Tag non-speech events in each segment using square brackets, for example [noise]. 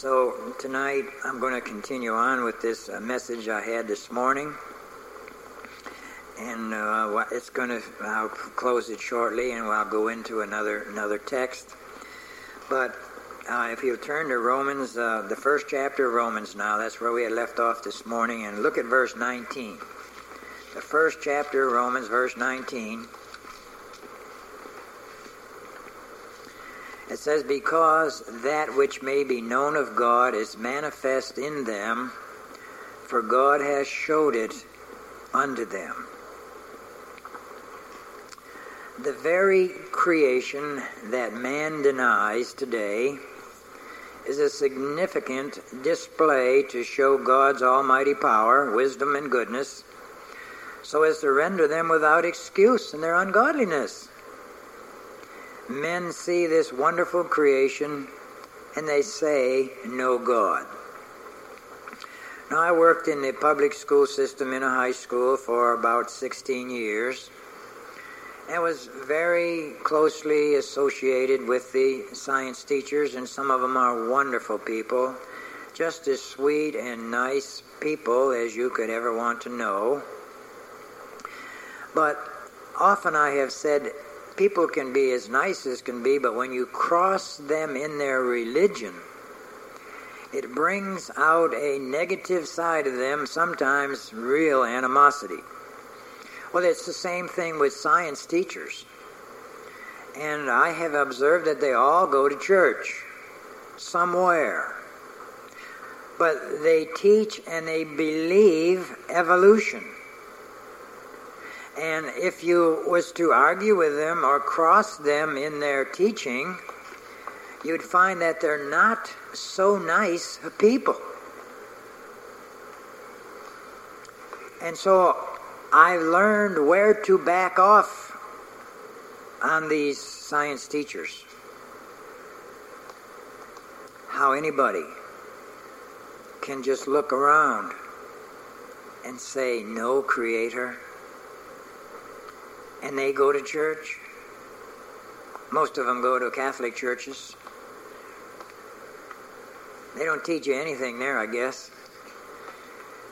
So tonight I'm going to continue on with this uh, message I had this morning. And uh, it's going to, I'll close it shortly and I'll go into another, another text. But uh, if you turn to Romans, uh, the first chapter of Romans now, that's where we had left off this morning, and look at verse 19. The first chapter of Romans, verse 19. It says, Because that which may be known of God is manifest in them, for God has showed it unto them. The very creation that man denies today is a significant display to show God's almighty power, wisdom, and goodness, so as to render them without excuse in their ungodliness men see this wonderful creation and they say, No God. Now, I worked in the public school system in a high school for about 16 years and was very closely associated with the science teachers, and some of them are wonderful people, just as sweet and nice people as you could ever want to know. But often I have said people can be as nice as can be, but when you cross them in their religion, it brings out a negative side of them, sometimes real animosity. Well, it's the same thing with science teachers. And I have observed that they all go to church somewhere. But they teach and they believe evolution. And if you was to argue with them or cross them in their teaching, you'd find that they're not so nice people. And so I learned where to back off on these science teachers. How anybody can just look around and say, No creator and they go to church. Most of them go to Catholic churches. They don't teach you anything there, I guess.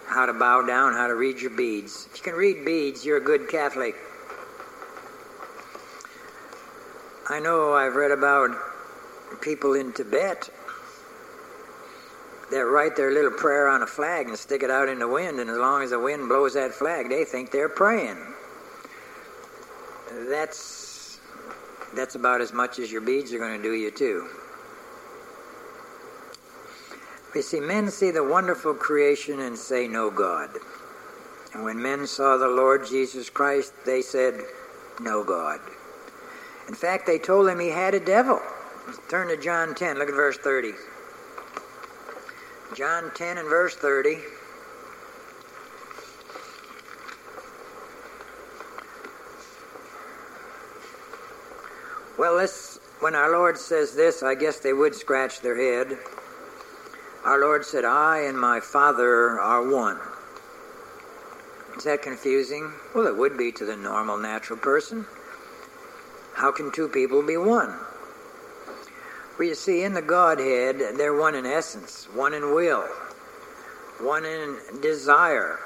How to bow down, how to read your beads. If you can read beads, you're a good Catholic. I know I've read about people in Tibet that write their little prayer on a flag and stick it out in the wind, and as long as the wind blows that flag, they think they're praying that's that's about as much as your beads are going to do you too. We see men see the wonderful creation and say no God. And when men saw the Lord Jesus Christ, they said, No God. In fact, they told him he had a devil. Turn to John 10, look at verse 30. John 10 and verse 30. Well, this, when our Lord says this, I guess they would scratch their head. Our Lord said, I and my Father are one. Is that confusing? Well, it would be to the normal, natural person. How can two people be one? Well, you see, in the Godhead, they're one in essence, one in will, one in desire,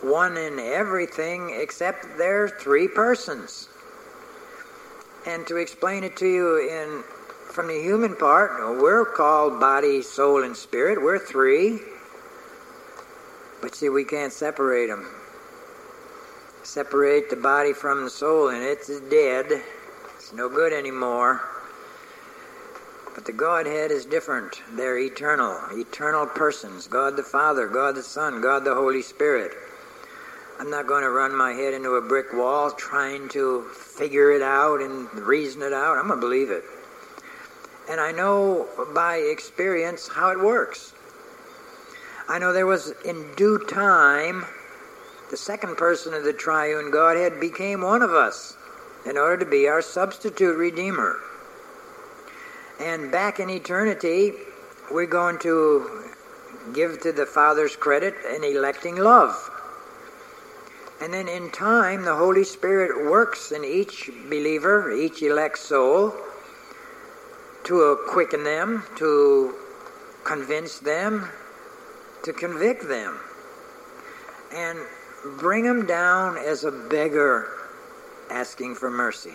one in everything except they're three persons. And to explain it to you in from the human part, we're called body, soul, and spirit. We're three. But see, we can't separate them. Separate the body from the soul, and it's dead. It's no good anymore. But the Godhead is different. They're eternal, eternal persons God the Father, God the Son, God the Holy Spirit. I'm not going to run my head into a brick wall trying to figure it out and reason it out. I'm going to believe it. And I know by experience how it works. I know there was in due time, the second person of the triune Godhead became one of us in order to be our substitute redeemer. And back in eternity, we're going to give to the Father's credit in electing love. And then in time, the Holy Spirit works in each believer, each elect soul, to quicken them, to convince them, to convict them, and bring them down as a beggar asking for mercy.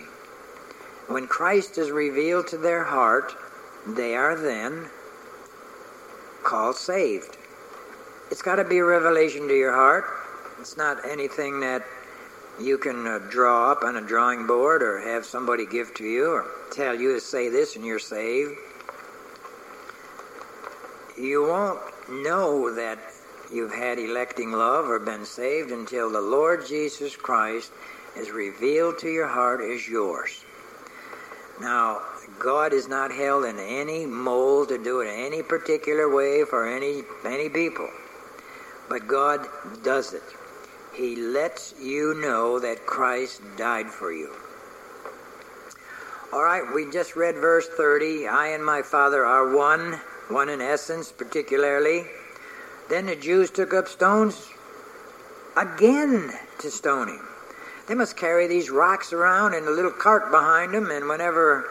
When Christ is revealed to their heart, they are then called saved. It's got to be a revelation to your heart. It's not anything that you can uh, draw up on a drawing board or have somebody give to you or tell you to say this and you're saved. You won't know that you've had electing love or been saved until the Lord Jesus Christ is revealed to your heart as yours. Now, God is not held in any mold to do it any particular way for any any people. But God does it. He lets you know that Christ died for you. All right, we just read verse 30. I and my Father are one, one in essence, particularly. Then the Jews took up stones again to stone him. They must carry these rocks around in a little cart behind them, and whenever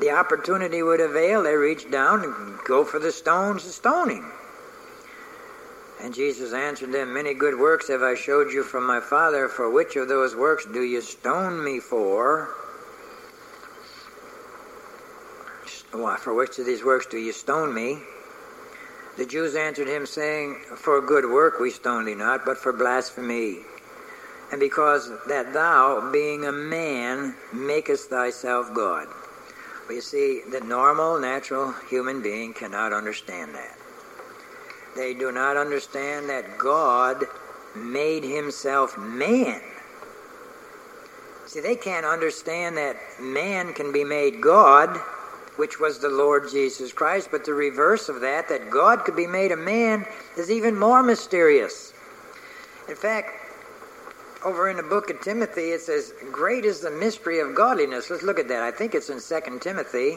the opportunity would avail, they reach down and go for the stones to stone him. And Jesus answered them, Many good works have I showed you from my Father. For which of those works do you stone me for? Why, For which of these works do you stone me? The Jews answered him, saying, For good work we stone thee not, but for blasphemy. And because that thou, being a man, makest thyself God. Well, you see, the normal, natural human being cannot understand that. They do not understand that God made himself man. See, they can't understand that man can be made God, which was the Lord Jesus Christ, but the reverse of that, that God could be made a man, is even more mysterious. In fact, over in the book of Timothy, it says, Great is the mystery of godliness. Let's look at that. I think it's in 2 Timothy.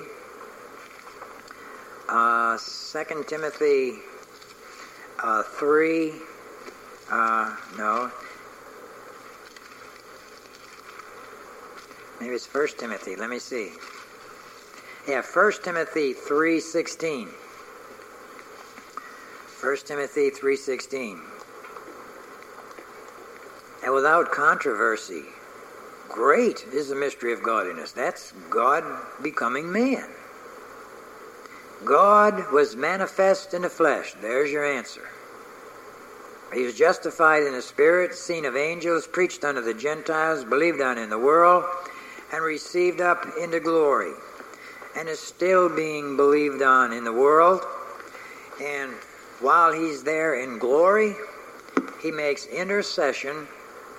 Uh, 2 Timothy uh, 3. Uh, no. Maybe it's 1 Timothy. Let me see. Yeah, 1 Timothy 3.16. 1 Timothy 3.16 and without controversy. Great is the mystery of godliness. That's God becoming man. God was manifest in the flesh. There's your answer. He was justified in the Spirit, seen of angels, preached unto the Gentiles, believed on in the world, and received up into glory, and is still being believed on in the world. And while he's there in glory, he makes intercession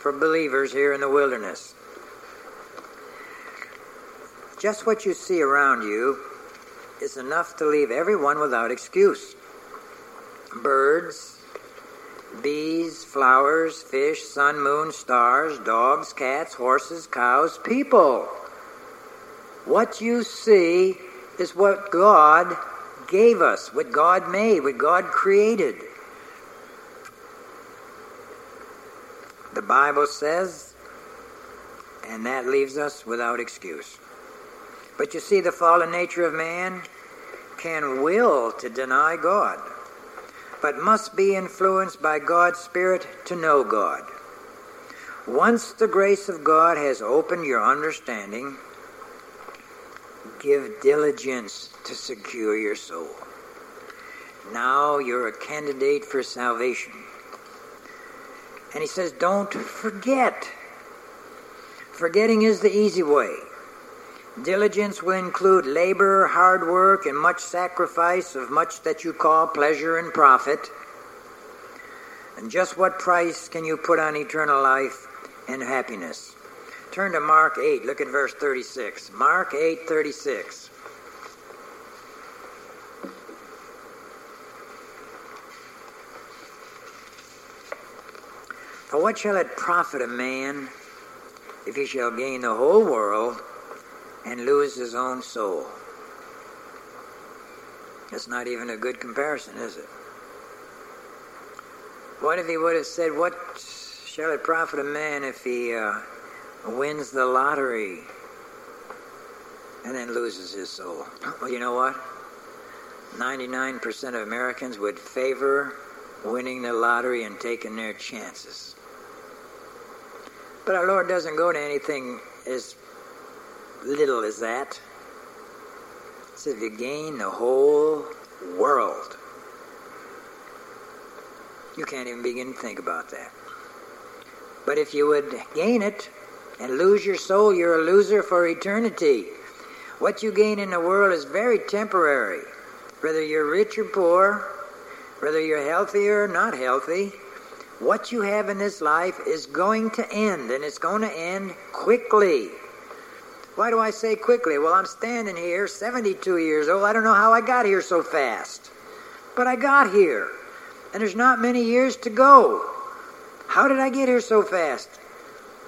for believers here in the wilderness. Just what you see around you is enough to leave everyone without excuse. Birds, bees, flowers, fish, sun, moon, stars, dogs, cats, horses, cows, people. What you see is what God gave us, what God made, what God created. The Bible says, and that leaves us without excuse. But you see, the fallen nature of man can will to deny God, but must be influenced by God's Spirit to know God. Once the grace of God has opened your understanding, give diligence to secure your soul. Now you're a candidate for salvation. And he says, don't forget. Forgetting is the easy way. Diligence will include labor, hard work, and much sacrifice of much that you call pleasure and profit. And just what price can you put on eternal life and happiness? Turn to Mark 8. Look at verse 36. Mark 8 36. For what shall it profit a man if he shall gain the whole world and lose his own soul? That's not even a good comparison, is it? What if he would have said, What shall it profit a man if he uh, wins the lottery and then loses his soul? Well, you know what? 99% of Americans would favor winning the lottery and taking their chances. But our Lord doesn't go to anything as little as that. He says, you gain the whole world. You can't even begin to think about that. But if you would gain it and lose your soul, you're a loser for eternity. What you gain in the world is very temporary. Whether you're rich or poor, whether you're healthy or not healthy, what you have in this life is going to end, and it's going to end quickly. Why do I say quickly? Well, I'm standing here, 72 years old. I don't know how I got here so fast. But I got here and there's not many years to go. How did I get here so fast?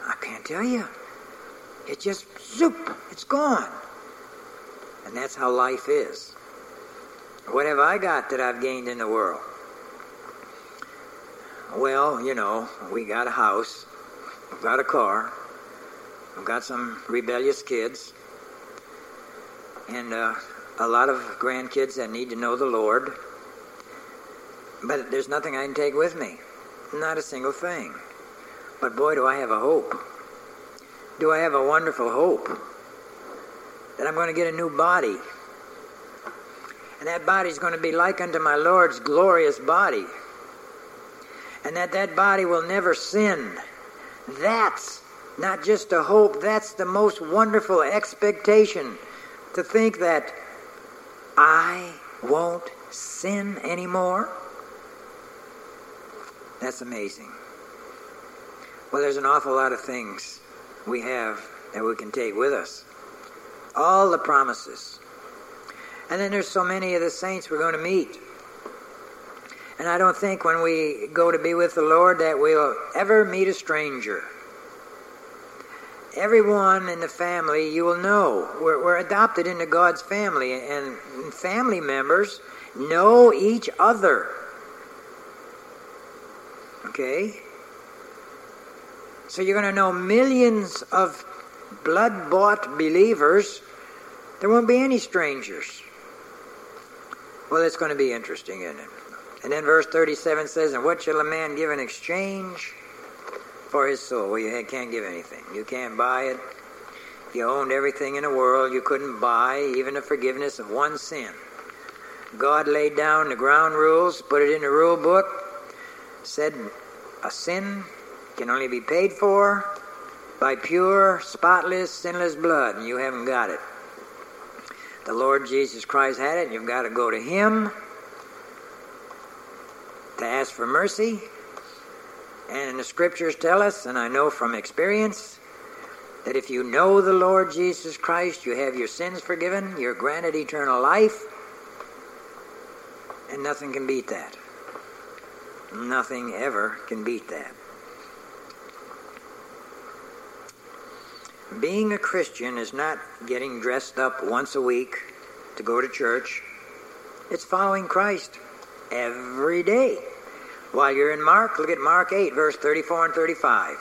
I can't tell you. It just, zoop, it's gone. And that's how life is. What have I got that I've gained in the world? Well, you know, we got a house, we've got a car, we've got some rebellious kids, and uh, a lot of grandkids that need to know the Lord. But there's nothing I can take with me. Not a single thing. But boy, do I have a hope. Do I have a wonderful hope that I'm going to get a new body. And that body's going to be like unto my Lord's glorious body. And that that body will never sin. That's not just a hope, that's the most wonderful expectation to think that I won't sin anymore. That's amazing. Well, there's an awful lot of things we have that we can take with us. All the promises. And then there's so many of the saints we're going to meet. And I don't think when we go to be with the Lord that we'll ever meet a stranger. Everyone in the family you will know. We're, we're adopted into God's family, and family members know each other. Okay? So you're going to know millions of blood bought believers. There won't be any strangers. Well, it's going to be interesting, isn't it? And then verse 37 says, And what shall a man give in exchange for his soul? Well, you can't give anything. You can't buy it. You owned everything in the world, you couldn't buy even the forgiveness of one sin. God laid down the ground rules, put it in the rule book, said a sin can only be paid for by pure, spotless, sinless blood, and you haven't got it. The Lord Jesus Christ had it, and you've got to go to Him to ask for mercy. And the scriptures tell us, and I know from experience, that if you know the Lord Jesus Christ, you have your sins forgiven, you're granted eternal life, and nothing can beat that. Nothing ever can beat that. Being a Christian is not getting dressed up once a week to go to church. It's following Christ every day. While you're in Mark, look at Mark 8, verse 34 and 35.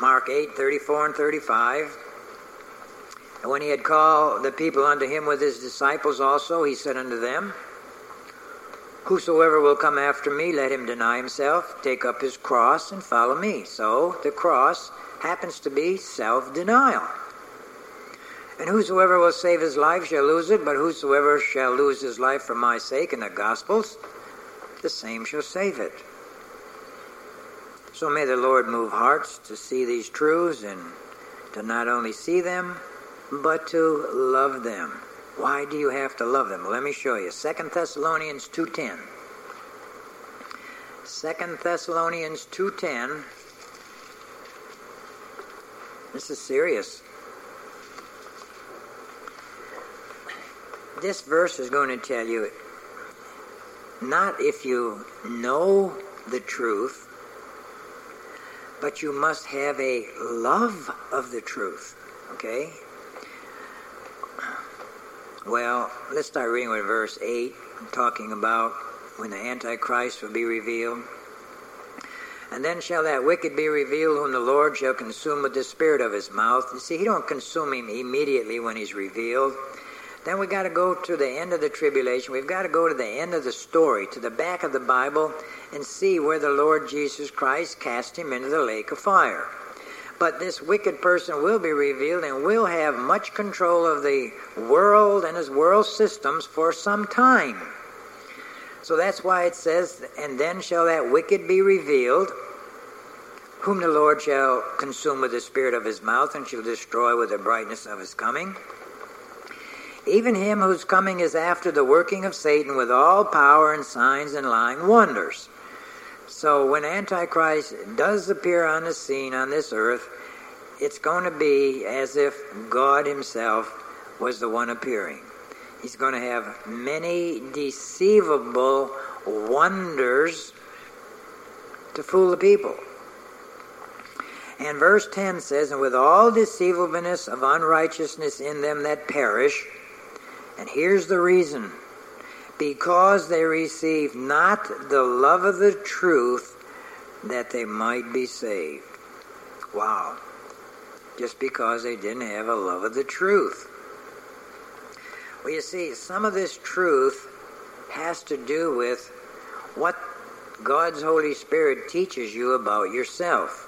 Mark 8, 34 and 35. And when he had called the people unto him with his disciples also, he said unto them, Whosoever will come after me, let him deny himself, take up his cross, and follow me. So the cross happens to be self denial. And whosoever will save his life shall lose it, but whosoever shall lose his life for my sake and the gospel's, the same shall save it. So may the Lord move hearts to see these truths and to not only see them, but to love them. Why do you have to love them? Let me show you. Second Thessalonians 2.10. Second Thessalonians 2.10. This is serious. This verse is going to tell you not if you know the truth, but you must have a love of the truth. Okay? Well, let's start reading with verse 8, talking about when the Antichrist will be revealed. And then shall that wicked be revealed, whom the Lord shall consume with the spirit of his mouth. You see, he don't consume him immediately when he's revealed. Then we've got to go to the end of the tribulation. We've got to go to the end of the story, to the back of the Bible, and see where the Lord Jesus Christ cast him into the lake of fire. But this wicked person will be revealed and will have much control of the world and his world systems for some time. So that's why it says, And then shall that wicked be revealed, whom the Lord shall consume with the spirit of his mouth and shall destroy with the brightness of his coming. Even him whose coming is after the working of Satan with all power and signs and lying wonders. So when Antichrist does appear on the scene on this earth, it's going to be as if God himself was the one appearing. He's going to have many deceivable wonders to fool the people. And verse 10 says, And with all deceivableness of unrighteousness in them that perish, and here's the reason because they receive not the love of the truth that they might be saved. Wow. Just because they didn't have a love of the truth. Well, you see, some of this truth has to do with what God's Holy Spirit teaches you about yourself.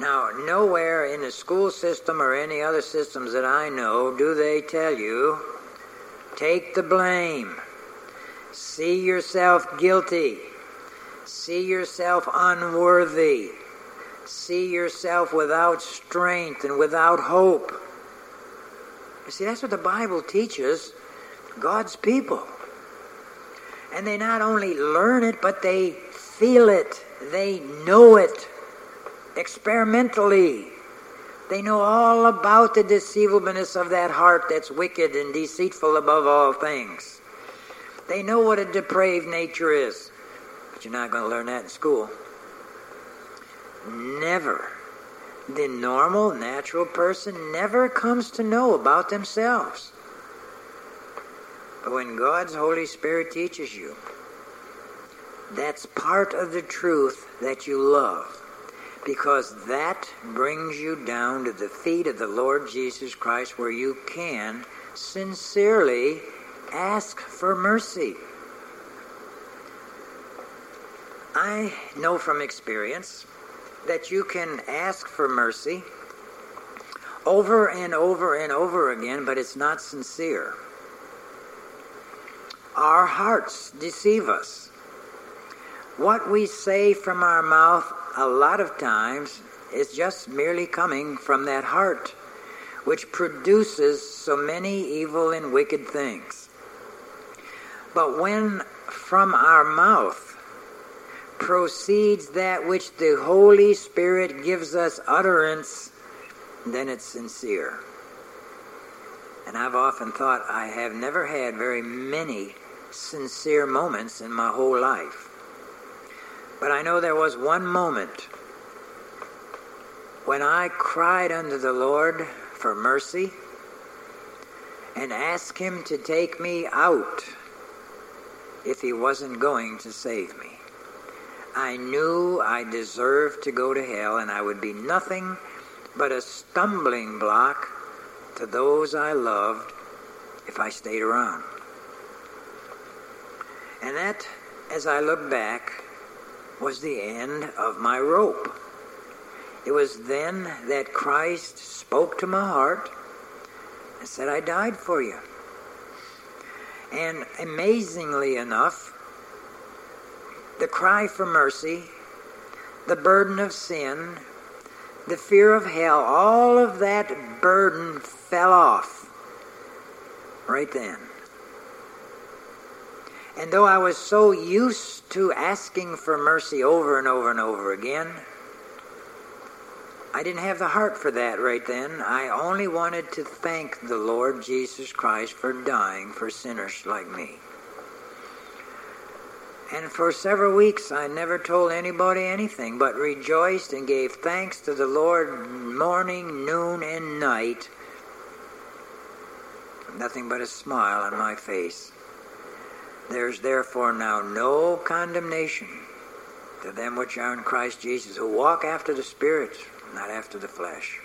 Now, nowhere in the school system or any other systems that I know do they tell you, take the blame, see yourself guilty, see yourself unworthy, see yourself without strength and without hope. You see, that's what the Bible teaches God's people. And they not only learn it, but they feel it, they know it experimentally. They know all about the deceivableness of that heart that's wicked and deceitful above all things. They know what a depraved nature is. But you're not going to learn that in school. Never the normal, natural person never comes to know about themselves. But when God's Holy Spirit teaches you, that's part of the truth that you love. Because that brings you down to the feet of the Lord Jesus Christ where you can sincerely ask for mercy. I know from experience that you can ask for mercy over and over and over again, but it's not sincere. Our hearts deceive us. What we say from our mouth a lot of times is just merely coming from that heart, which produces so many evil and wicked things. But when from our mouth proceeds that which the Holy Spirit gives us utterance, then it's sincere. And I've often thought I have never had very many sincere moments in my whole life. But I know there was one moment when I cried unto the Lord for mercy and asked Him to take me out if He wasn't going to save me. I knew I deserved to go to hell and I would be nothing but a stumbling block to those I loved if I stayed around. And that, as I look back, was the end of my rope. It was then that Christ spoke to my heart and said, I died for you. And amazingly enough, the cry for mercy, the burden of sin, the fear of hell, all of that burden fell off right then. And though I was so used to asking for mercy over and over and over again, I didn't have the heart for that right then. I only wanted to thank the Lord Jesus Christ for dying for sinners like me. And for several weeks I never told anybody anything, but rejoiced and gave thanks to the Lord morning, noon, and night. Nothing but a smile on my face. There's therefore now no condemnation to them which are in Christ Jesus, who walk after the Spirit, not after the flesh.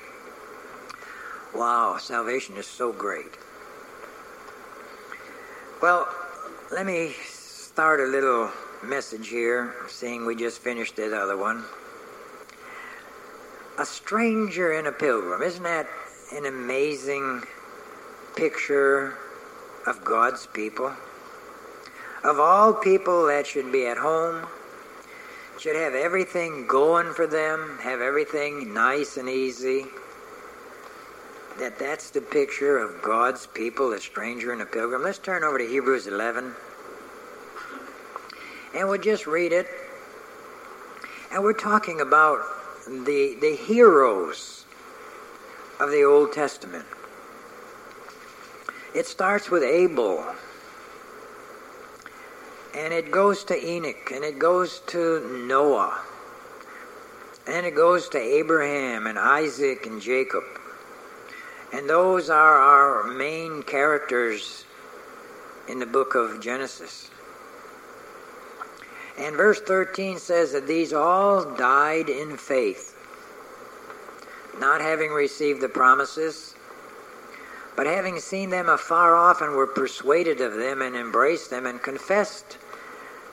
Wow, salvation is so great. Well, let me start a little message here, seeing we just finished that other one. A stranger and a pilgrim. Isn't that an amazing picture of God's people? Of all people that should be at home, should have everything going for them, have everything nice and easy. That that's the picture of God's people, a stranger and a pilgrim. Let's turn over to Hebrews 11. And we'll just read it. And we're talking about the, the heroes of the Old Testament. It starts with Abel and it goes to Enoch, and it goes to Noah, and it goes to Abraham and Isaac and Jacob. And those are our main characters in the book of Genesis. And verse 13 says that these all died in faith, not having received the promises, but having seen them afar off and were persuaded of them and embraced them and confessed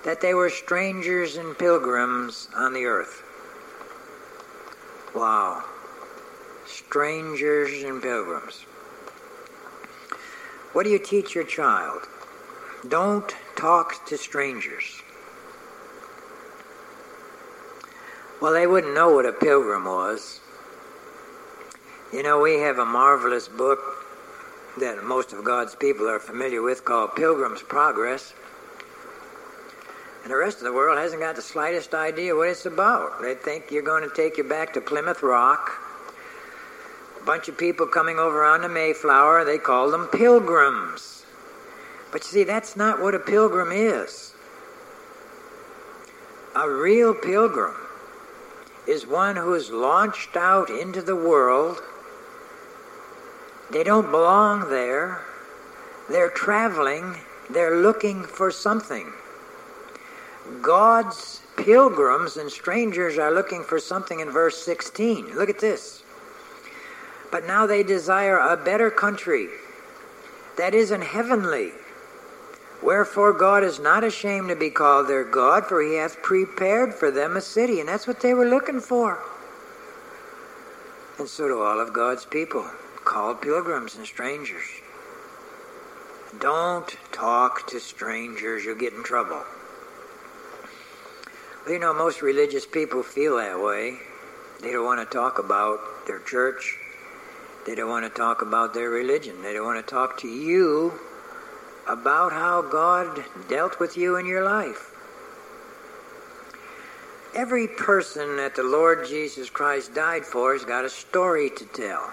that they were strangers and pilgrims on the earth. Wow. Strangers and pilgrims. What do you teach your child? Don't talk to strangers. Well, they wouldn't know what a pilgrim was. You know, we have a marvelous book that most of God's people are familiar with called Pilgrim's Progress. And the rest of the world hasn't got the slightest idea what it's about. They think you're going to take you back to Plymouth Rock. A bunch of people coming over on the Mayflower, they call them pilgrims. But you see, that's not what a pilgrim is. A real pilgrim is one who's launched out into the world. They don't belong there. They're traveling. They're looking for something. God's pilgrims and strangers are looking for something in verse 16. Look at this. But now they desire a better country that isn't heavenly. Wherefore God is not ashamed to be called their God, for he hath prepared for them a city. And that's what they were looking for. And so do all of God's people, called pilgrims and strangers. Don't talk to strangers, you'll get in trouble. You know, most religious people feel that way. They don't want to talk about their church. They don't want to talk about their religion. They don't want to talk to you about how God dealt with you in your life. Every person that the Lord Jesus Christ died for has got a story to tell.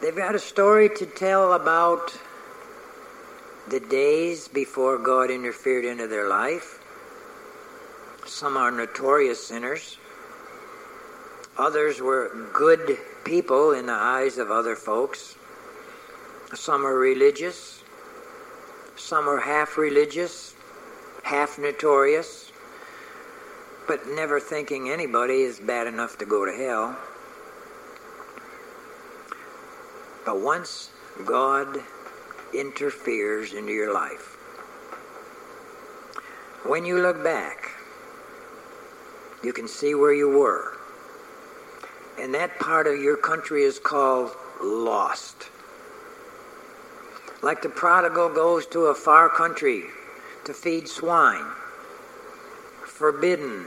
They've got a story to tell about the days before God interfered into their life. Some are notorious sinners. Others were good people in the eyes of other folks. Some are religious. Some are half religious, half notorious, but never thinking anybody is bad enough to go to hell. But once God interferes into your life, when you look back, you can see where you were. And that part of your country is called lost. Like the prodigal goes to a far country to feed swine. Forbidden.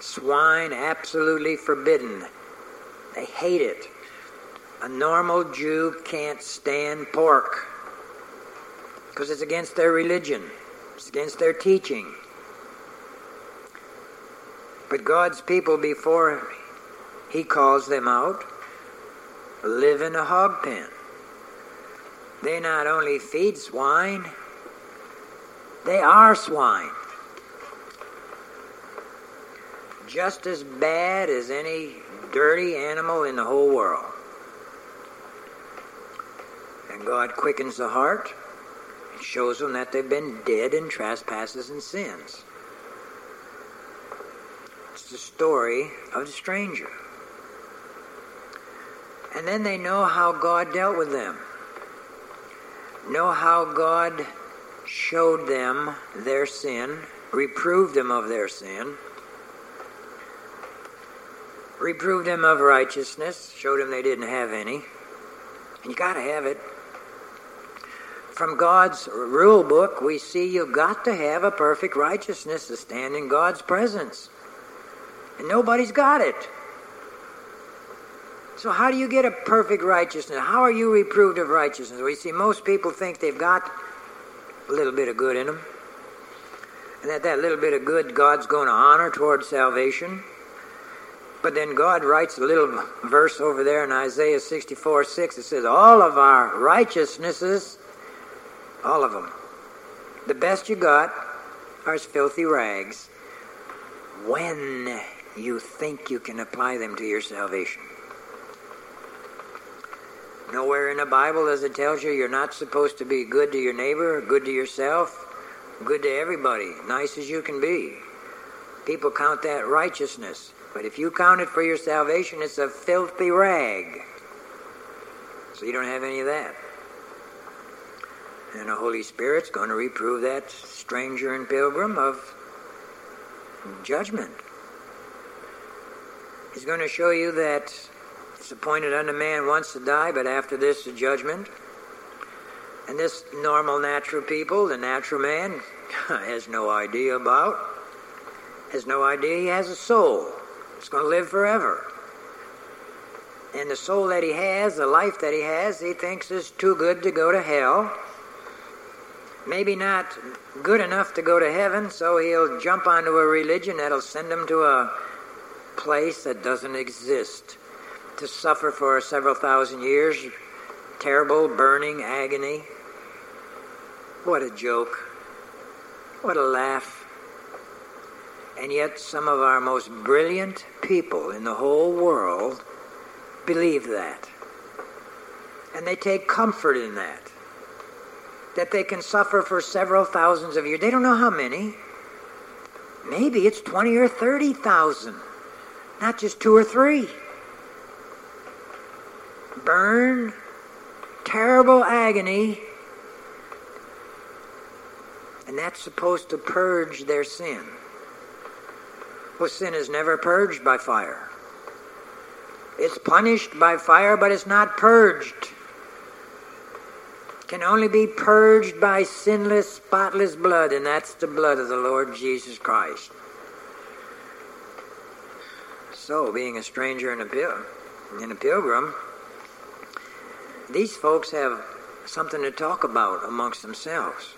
Swine, absolutely forbidden. They hate it. A normal Jew can't stand pork because it's against their religion, it's against their teaching. But God's people, before He calls them out, live in a hog pen. They not only feed swine, they are swine. Just as bad as any dirty animal in the whole world. And God quickens the heart and shows them that they've been dead in trespasses and sins. The story of the stranger. And then they know how God dealt with them. Know how God showed them their sin, reproved them of their sin, reproved them of righteousness, showed them they didn't have any. And you got to have it. From God's rule book, we see you've got to have a perfect righteousness to stand in God's presence. And nobody's got it. So, how do you get a perfect righteousness? How are you reproved of righteousness? We see most people think they've got a little bit of good in them, and that that little bit of good God's going to honor towards salvation. But then God writes a little verse over there in Isaiah 64 6. It says, All of our righteousnesses, all of them, the best you got are as filthy rags when you think you can apply them to your salvation. Nowhere in the Bible does it tell you you're not supposed to be good to your neighbor, good to yourself, good to everybody, nice as you can be. People count that righteousness. But if you count it for your salvation, it's a filthy rag. So you don't have any of that. And the Holy Spirit's going to reprove that stranger and pilgrim of judgment. He's going to show you that it's appointed unto man once to die, but after this, the judgment. And this normal, natural people, the natural man, [laughs] has no idea about, has no idea he has a soul. It's going to live forever. And the soul that he has, the life that he has, he thinks is too good to go to hell. Maybe not good enough to go to heaven, so he'll jump onto a religion that'll send him to a place that doesn't exist to suffer for several thousand years, terrible, burning agony. What a joke. What a laugh. And yet, some of our most brilliant people in the whole world believe that. And they take comfort in that. That they can suffer for several thousands of years. They don't know how many. Maybe it's 20 or 30,000, not just two or three burn, terrible agony, and that's supposed to purge their sin. Well, sin is never purged by fire. It's punished by fire, but it's not purged. It can only be purged by sinless, spotless blood, and that's the blood of the Lord Jesus Christ. So, being a stranger and a, pil- and a pilgrim, these folks have something to talk about amongst themselves.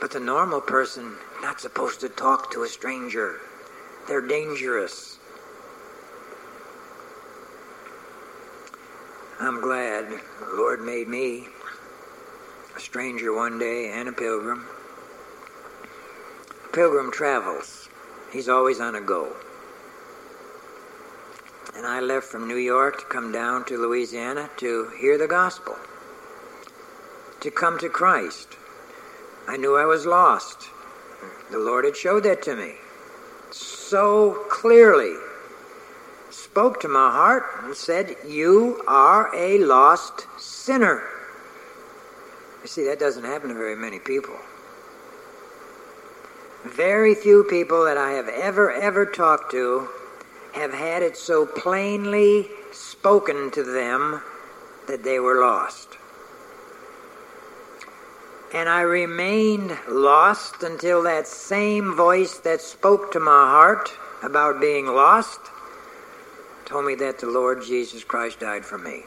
But the normal person not supposed to talk to a stranger. They're dangerous. I'm glad the Lord made me a stranger one day and a pilgrim. A pilgrim travels. He's always on a go and I left from New York to come down to Louisiana to hear the gospel, to come to Christ. I knew I was lost. The Lord had showed that to me so clearly. Spoke to my heart and said, You are a lost sinner. You see, that doesn't happen to very many people. Very few people that I have ever, ever talked to have had it so plainly spoken to them that they were lost. And I remained lost until that same voice that spoke to my heart about being lost told me that the Lord Jesus Christ died for me.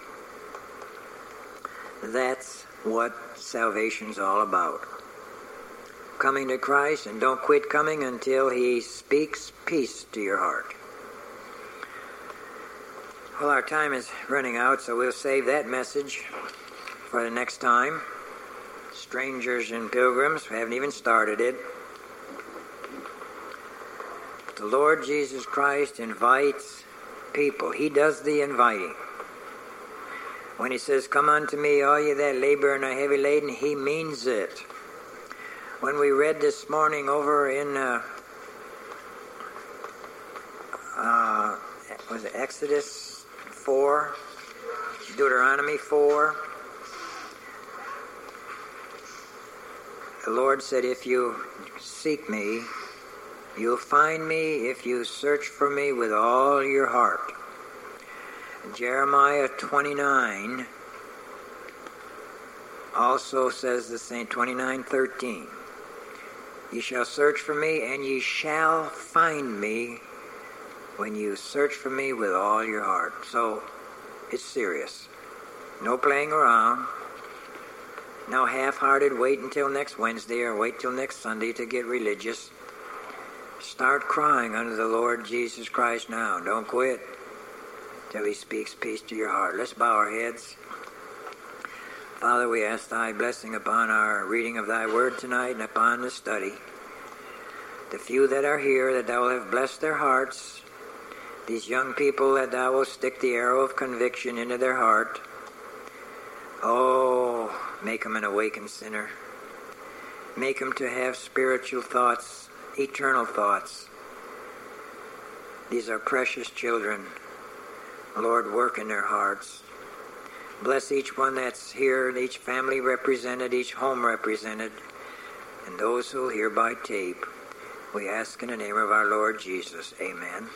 That's what salvation's all about. Coming to Christ and don't quit coming until He speaks peace to your heart. Well, our time is running out, so we'll save that message for the next time. Strangers and pilgrims, we haven't even started it. The Lord Jesus Christ invites people, He does the inviting. When He says, Come unto me, all ye that labor and are heavy laden, He means it. When we read this morning over in uh, uh, was it Exodus 4, Deuteronomy 4. The Lord said, If you seek me, you'll find me if you search for me with all your heart. Jeremiah 29 also says the same 29:13 Ye shall search for me and ye shall find me when you search for me with all your heart. So it's serious. No playing around. No half-hearted wait until next Wednesday or wait till next Sunday to get religious. Start crying unto the Lord Jesus Christ now. Don't quit till he speaks peace to your heart. Let's bow our heads. Father, we ask thy blessing upon our reading of thy word tonight and upon the study. The few that are here, that thou will have blessed their hearts. These young people, that thou will stick the arrow of conviction into their heart. Oh, make them an awakened sinner. Make them to have spiritual thoughts, eternal thoughts. These are precious children. Lord, work in their hearts. Bless each one that's here, each family represented, each home represented, and those who hear by tape. We ask in the name of our Lord Jesus. Amen.